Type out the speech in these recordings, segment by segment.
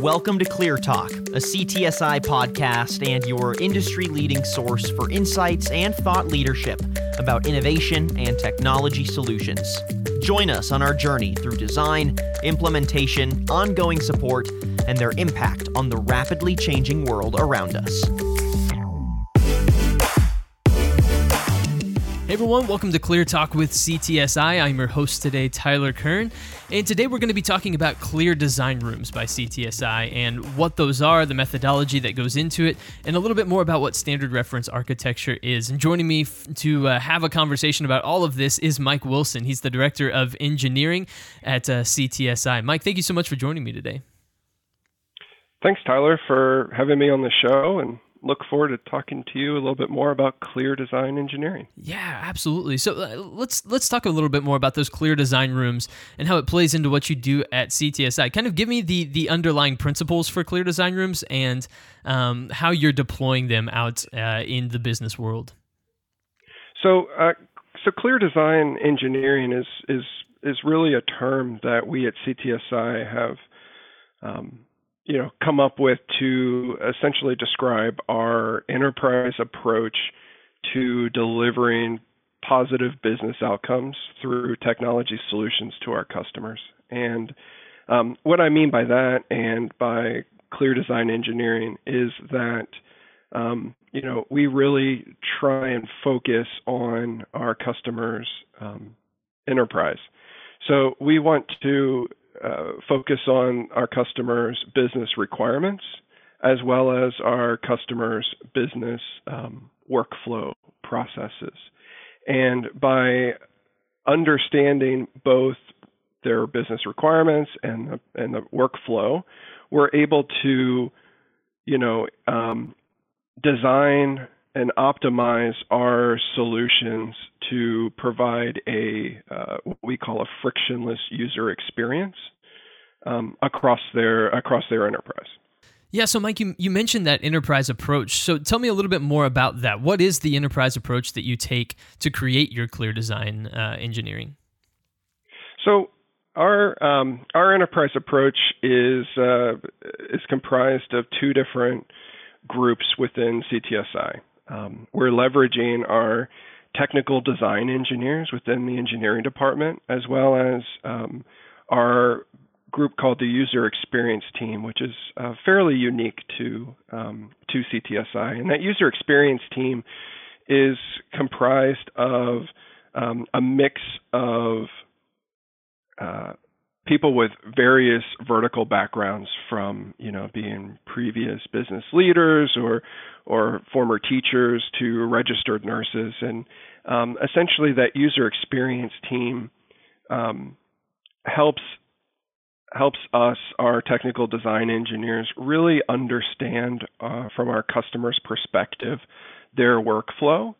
Welcome to Clear Talk, a CTSI podcast and your industry leading source for insights and thought leadership about innovation and technology solutions. Join us on our journey through design, implementation, ongoing support, and their impact on the rapidly changing world around us. Everyone, welcome to Clear Talk with CTSI. I'm your host today, Tyler Kern, and today we're going to be talking about Clear Design Rooms by CTSI and what those are, the methodology that goes into it, and a little bit more about what standard reference architecture is. And joining me f- to uh, have a conversation about all of this is Mike Wilson. He's the Director of Engineering at uh, CTSI. Mike, thank you so much for joining me today. Thanks, Tyler, for having me on the show and look forward to talking to you a little bit more about clear design engineering. Yeah, absolutely. So uh, let's let's talk a little bit more about those clear design rooms and how it plays into what you do at CTSI. Kind of give me the the underlying principles for clear design rooms and um, how you're deploying them out uh, in the business world. So, uh, so clear design engineering is is is really a term that we at CTSI have. Um, you know, come up with to essentially describe our enterprise approach to delivering positive business outcomes through technology solutions to our customers. And um, what I mean by that and by clear design engineering is that um, you know we really try and focus on our customers' um, enterprise. So we want to uh, focus on our customers' business requirements as well as our customers' business um, workflow processes. And by understanding both their business requirements and the, and the workflow, we're able to, you know, um, design and optimize our solutions to provide a uh, what we call a frictionless user experience um, across their across their enterprise. Yeah, so Mike, you, you mentioned that enterprise approach. So tell me a little bit more about that. What is the enterprise approach that you take to create your clear design uh, engineering? So our um, our enterprise approach is uh, is comprised of two different groups within CTSI. Um, we're leveraging our technical design engineers within the engineering department, as well as um, our group called the user experience team, which is uh, fairly unique to um, to CTSI. And that user experience team is comprised of um, a mix of uh, people with various vertical backgrounds from you know being previous business leaders or or former teachers to registered nurses. And um, essentially that user experience team um, helps helps us our technical design engineers really understand uh, from our customers perspective their workflow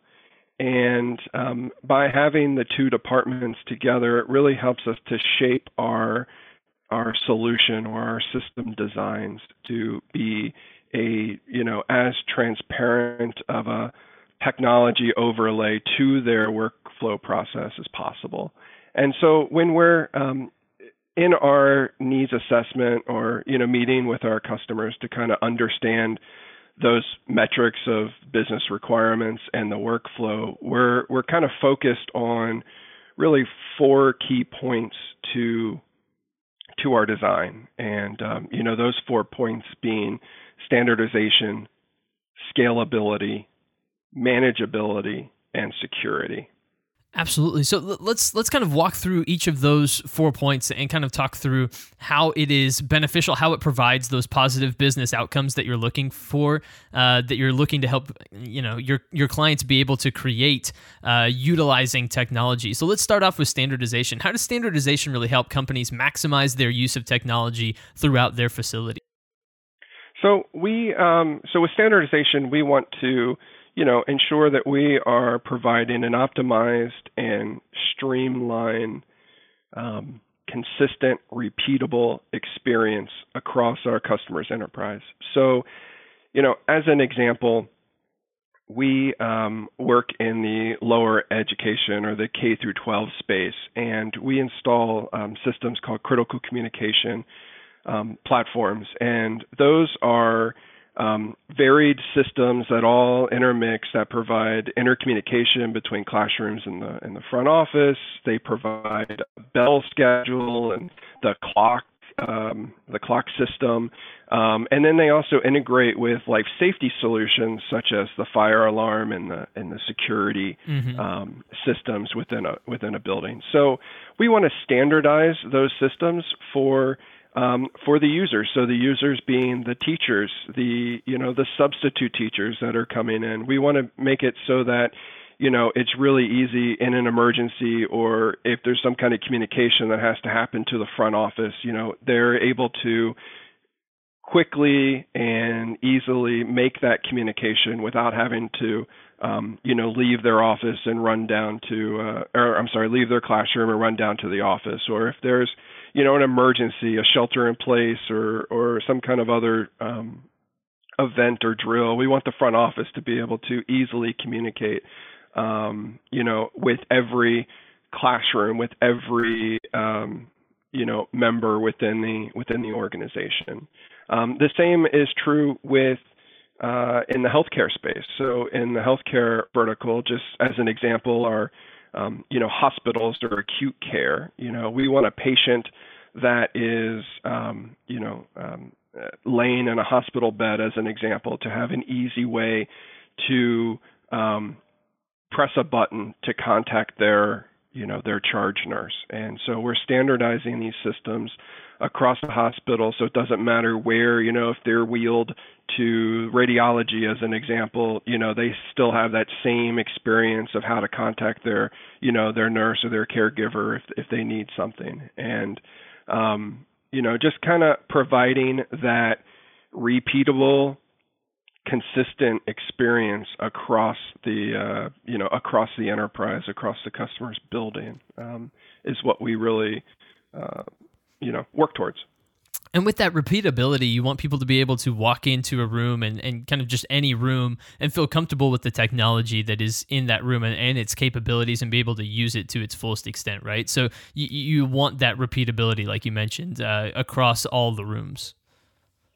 and um, by having the two departments together, it really helps us to shape our our solution or our system designs to be a you know as transparent of a technology overlay to their workflow process as possible. And so when we're um, in our needs assessment or you know meeting with our customers to kind of understand those metrics of business requirements and the workflow, we're we're kind of focused on really four key points to to our design, and um, you know those four points being standardization, scalability, manageability, and security. Absolutely. So let's let's kind of walk through each of those four points and kind of talk through how it is beneficial, how it provides those positive business outcomes that you're looking for, uh, that you're looking to help you know your your clients be able to create uh, utilizing technology. So let's start off with standardization. How does standardization really help companies maximize their use of technology throughout their facility? So we um, so with standardization, we want to you know, ensure that we are providing an optimized and streamlined, um, consistent, repeatable experience across our customers' enterprise. So, you know, as an example, we um, work in the lower education or the K through 12 space, and we install um, systems called critical communication um, platforms, and those are um, varied systems that all intermix that provide intercommunication between classrooms and the in the front office. They provide a bell schedule and the clock um, the clock system, um, and then they also integrate with life safety solutions such as the fire alarm and the and the security mm-hmm. um, systems within a within a building. So we want to standardize those systems for um, for the users. So the users being the teachers, the you know the substitute teachers that are coming in. We want to make it so that you know it's really easy in an emergency or if there's some kind of communication that has to happen to the front office. You know they're able to quickly and easily make that communication without having to um, you know leave their office and run down to uh, or I'm sorry leave their classroom and run down to the office or if there's you know, an emergency, a shelter in place, or or some kind of other um, event or drill. We want the front office to be able to easily communicate, um, you know, with every classroom, with every um, you know member within the within the organization. Um, the same is true with uh, in the healthcare space. So in the healthcare vertical, just as an example, our um, you know, hospitals or acute care. You know, we want a patient that is, um, you know, um, laying in a hospital bed, as an example, to have an easy way to um, press a button to contact their, you know, their charge nurse. And so we're standardizing these systems across the hospital, so it doesn't matter where, you know, if they're wheeled to radiology as an example, you know, they still have that same experience of how to contact their, you know, their nurse or their caregiver if if they need something. And um, you know, just kind of providing that repeatable consistent experience across the uh, you know across the enterprise across the customer's building um, is what we really uh, you know work towards and with that repeatability, you want people to be able to walk into a room and, and kind of just any room and feel comfortable with the technology that is in that room and, and its capabilities and be able to use it to its fullest extent, right? So you, you want that repeatability, like you mentioned, uh, across all the rooms.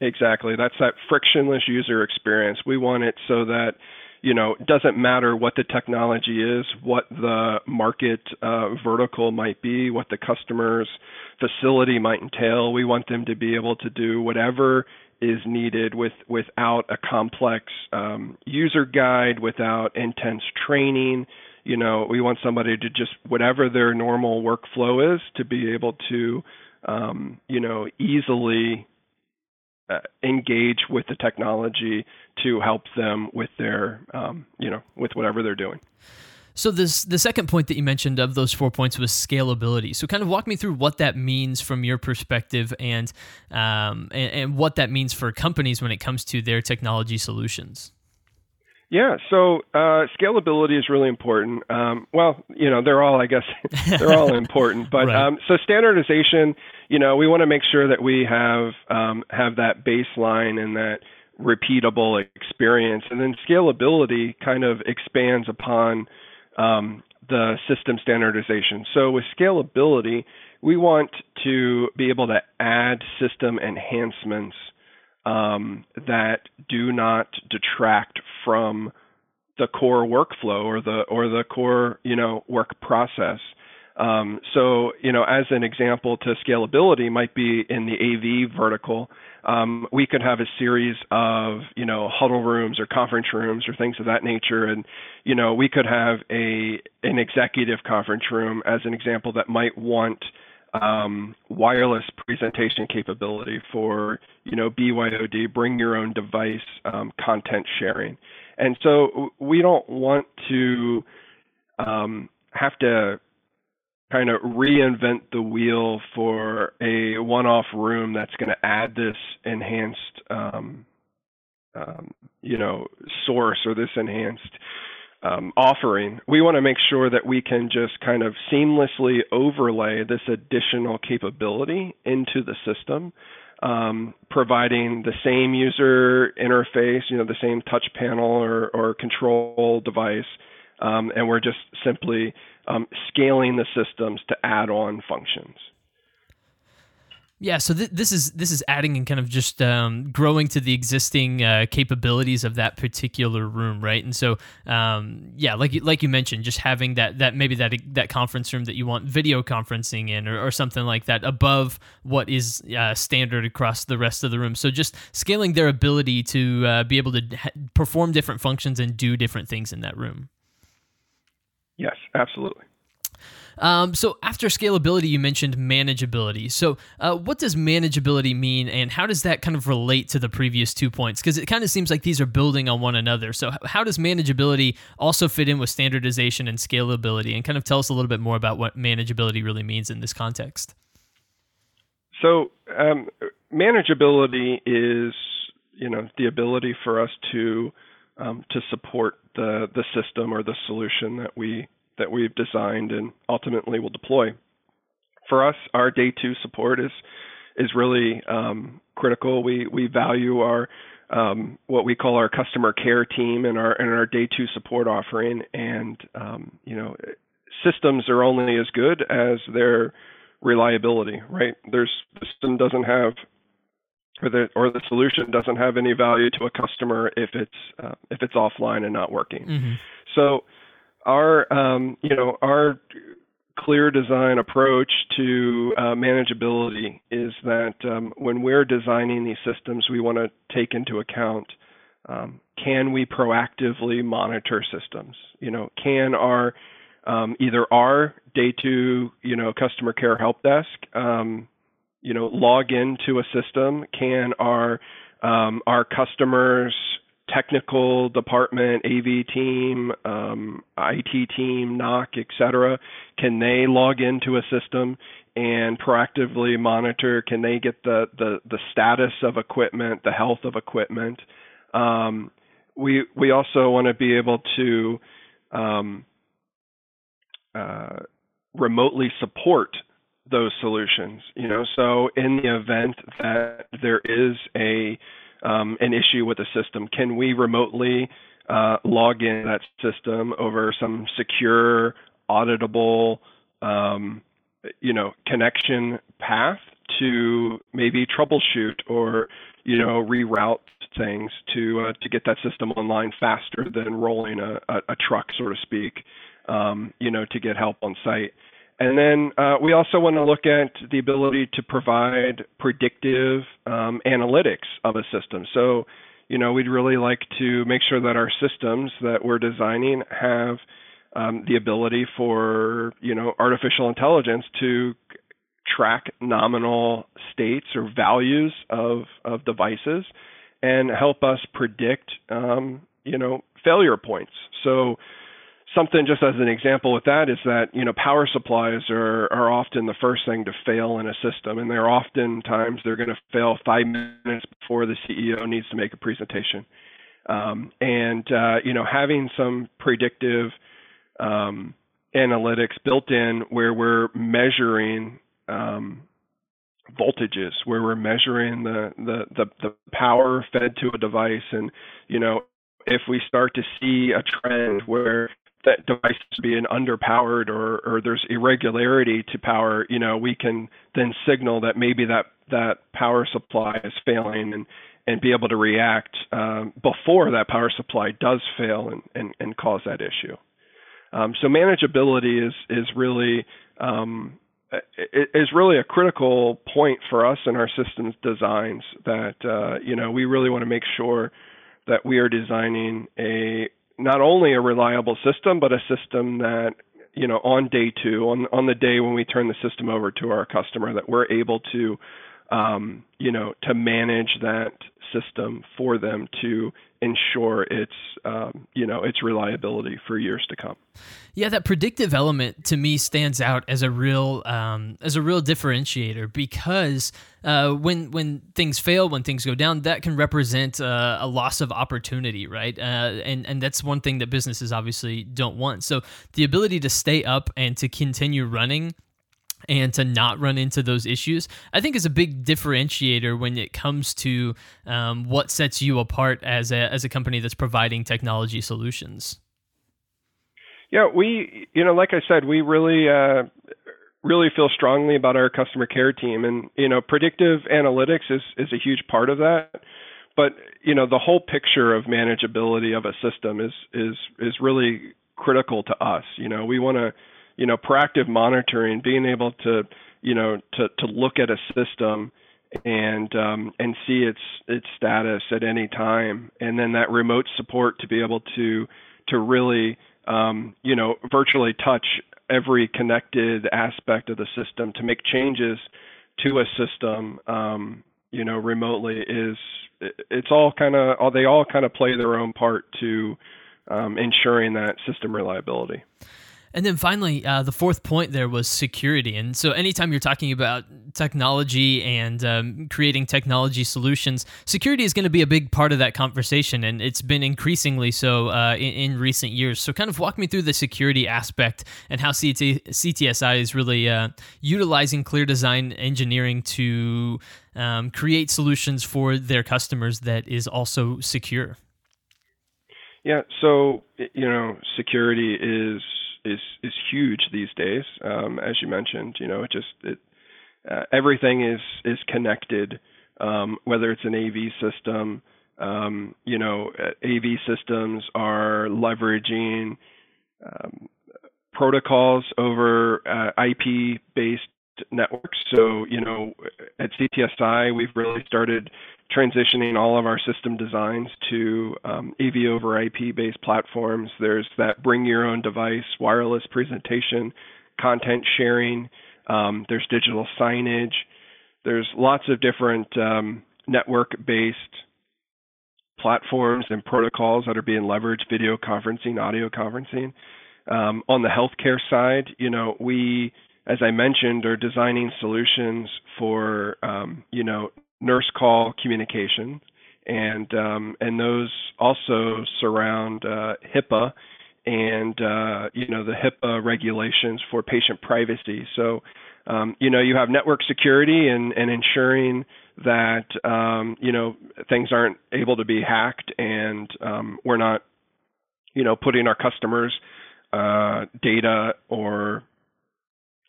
Exactly. That's that frictionless user experience. We want it so that you know, it doesn't matter what the technology is, what the market uh, vertical might be, what the customer's facility might entail. We want them to be able to do whatever is needed with without a complex um, user guide, without intense training. You know, we want somebody to just whatever their normal workflow is to be able to, um, you know, easily uh, engage with the technology to help them with their, um, you know, with whatever they're doing. So this the second point that you mentioned of those four points was scalability. So kind of walk me through what that means from your perspective and um, and, and what that means for companies when it comes to their technology solutions. Yeah, so uh, scalability is really important. Um, well, you know, they're all, I guess, they're all important. But right. um, so standardization, you know, we want to make sure that we have um, have that baseline and that repeatable experience, and then scalability kind of expands upon um, the system standardization. So with scalability, we want to be able to add system enhancements um, that do not detract from the core workflow or the or the core you know work process. Um, so you know, as an example to scalability might be in the AV vertical. Um, we could have a series of you know huddle rooms or conference rooms or things of that nature, and you know we could have a an executive conference room as an example that might want um, wireless presentation capability for you know BYOD, bring your own device um, content sharing, and so we don't want to um, have to kind of reinvent the wheel for a one-off room that's going to add this enhanced um, um, you know source or this enhanced um, offering, we want to make sure that we can just kind of seamlessly overlay this additional capability into the system, um, providing the same user interface, you know, the same touch panel or, or control device, um, and we're just simply um, scaling the systems to add on functions. Yeah, so th- this is this is adding and kind of just um, growing to the existing uh, capabilities of that particular room, right? And so, um, yeah, like you, like you mentioned, just having that that maybe that that conference room that you want video conferencing in, or, or something like that, above what is uh, standard across the rest of the room. So just scaling their ability to uh, be able to ha- perform different functions and do different things in that room. Yes, absolutely. Um, so after scalability, you mentioned manageability. So uh, what does manageability mean, and how does that kind of relate to the previous two points? Because it kind of seems like these are building on one another. So how does manageability also fit in with standardization and scalability? And kind of tell us a little bit more about what manageability really means in this context. So um, manageability is, you know, the ability for us to um, to support the the system or the solution that we that we've designed and ultimately will deploy. For us, our day two support is is really um, critical. We we value our um, what we call our customer care team and our and our day two support offering. And um, you know, systems are only as good as their reliability. Right? There's the system doesn't have or the or the solution doesn't have any value to a customer if it's uh, if it's offline and not working. Mm-hmm. So our um, you know our clear design approach to uh, manageability is that um, when we're designing these systems, we want to take into account um, can we proactively monitor systems? You know, can our um, either our day two, you know, customer care help desk, um, you know, log into a system? Can our um, our customers technical department, AV team, um, IT team, NOC, etc. Can they log into a system and proactively monitor? Can they get the the, the status of equipment, the health of equipment? Um, we we also want to be able to um, uh, remotely support those solutions. You know, so in the event that there is a um, an issue with the system. Can we remotely uh, log in that system over some secure, auditable, um, you know, connection path to maybe troubleshoot or you know reroute things to uh, to get that system online faster than rolling a, a, a truck, so to speak, um, you know, to get help on site. And then uh, we also want to look at the ability to provide predictive um, analytics of a system. So, you know, we'd really like to make sure that our systems that we're designing have um, the ability for, you know, artificial intelligence to track nominal states or values of, of devices and help us predict, um, you know, failure points. So, something just as an example with that is that you know power supplies are are often the first thing to fail in a system and they're oftentimes they're going to fail five minutes before the ceo needs to make a presentation. Um, and uh, you know having some predictive um, analytics built in where we're measuring um, voltages where we're measuring the, the the the power fed to a device and you know if we start to see a trend where that device is being underpowered or, or there's irregularity to power, you know, we can then signal that maybe that, that power supply is failing and, and be able to react um, before that power supply does fail and, and, and cause that issue. Um, so manageability is is really um, is really a critical point for us in our systems designs. That uh, you know we really want to make sure that we are designing a not only a reliable system, but a system that you know on day two, on on the day when we turn the system over to our customer, that we're able to um, you know to manage that system for them to ensure its um, you know its reliability for years to come. Yeah, that predictive element to me stands out as a real um, as a real differentiator because uh, when when things fail, when things go down, that can represent uh, a loss of opportunity, right? Uh, and and that's one thing that businesses obviously don't want. So the ability to stay up and to continue running and to not run into those issues, I think is a big differentiator when it comes to um, what sets you apart as a as a company that's providing technology solutions. Yeah, we, you know, like I said, we really uh, really feel strongly about our customer care team, and you know, predictive analytics is is a huge part of that. But you know, the whole picture of manageability of a system is is is really critical to us. You know, we want to, you know, proactive monitoring, being able to, you know, to to look at a system and um, and see its its status at any time, and then that remote support to be able to to really um, you know virtually touch every connected aspect of the system to make changes to a system um, you know remotely is it's all kind of they all kind of play their own part to um, ensuring that system reliability. And then finally, uh, the fourth point there was security. And so, anytime you're talking about technology and um, creating technology solutions, security is going to be a big part of that conversation. And it's been increasingly so uh, in, in, recent years. So, kind of walk me through the security aspect and how CT- CTSI is really uh, utilizing clear design engineering to um, create solutions for their customers that is also secure. Yeah, so you know, security is is is huge these days. Um, as you mentioned, you know, it just it, uh, everything is is connected. Um, whether it's an AV system, um, you know, uh, AV systems are leveraging um, protocols over uh, IP-based networks. So, you know, at CTSI, we've really started transitioning all of our system designs to um, AV over IP based platforms. There's that bring your own device, wireless presentation, content sharing. Um, there's digital signage. There's lots of different um, network based platforms and protocols that are being leveraged video conferencing, audio conferencing. Um, on the healthcare side, you know, we as I mentioned, are designing solutions for um, you know nurse call communication, and um, and those also surround uh, HIPAA and uh, you know the HIPAA regulations for patient privacy. So um, you know you have network security and, and ensuring that um, you know things aren't able to be hacked, and um, we're not you know putting our customers uh, data or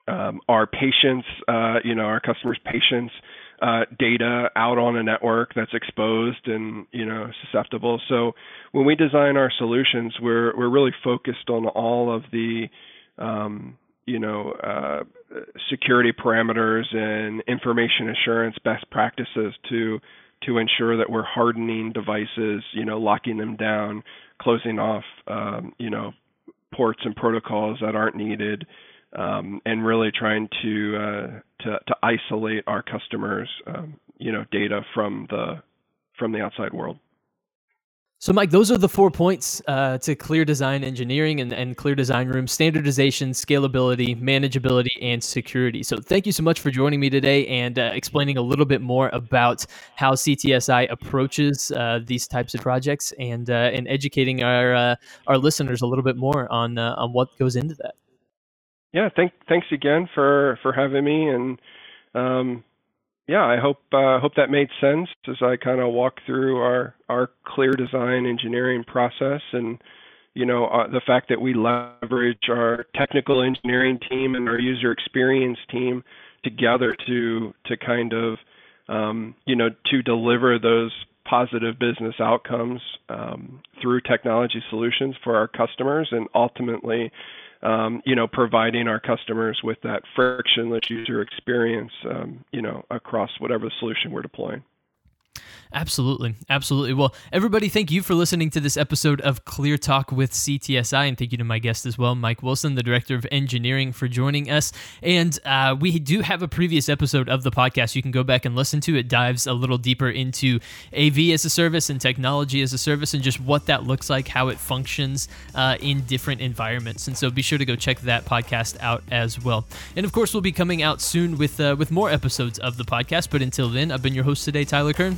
um, our patients, uh, you know, our customers' patients' uh, data out on a network that's exposed and you know susceptible. So when we design our solutions, we're we're really focused on all of the um, you know uh, security parameters and information assurance best practices to to ensure that we're hardening devices, you know, locking them down, closing off, um, you know, ports and protocols that aren't needed um, and really trying to, uh, to to isolate our customers, um, you know, data from the from the outside world. So, Mike, those are the four points uh, to clear design engineering and, and clear design room standardization, scalability, manageability, and security. So, thank you so much for joining me today and uh, explaining a little bit more about how CTSI approaches uh, these types of projects and uh, and educating our uh, our listeners a little bit more on uh, on what goes into that yeah, thank, thanks again for, for having me. And um, yeah, I hope uh, hope that made sense as I kind of walk through our our clear design engineering process and you know uh, the fact that we leverage our technical engineering team and our user experience team together to to kind of um, you know to deliver those positive business outcomes um, through technology solutions for our customers and ultimately um, you know, providing our customers with that frictionless user experience, um, you know, across whatever solution we're deploying. Absolutely. Absolutely. Well, everybody, thank you for listening to this episode of Clear Talk with CTSI. And thank you to my guest as well, Mike Wilson, the Director of Engineering, for joining us. And uh, we do have a previous episode of the podcast you can go back and listen to. It dives a little deeper into AV as a service and technology as a service and just what that looks like, how it functions uh, in different environments. And so be sure to go check that podcast out as well. And of course, we'll be coming out soon with, uh, with more episodes of the podcast. But until then, I've been your host today, Tyler Kern.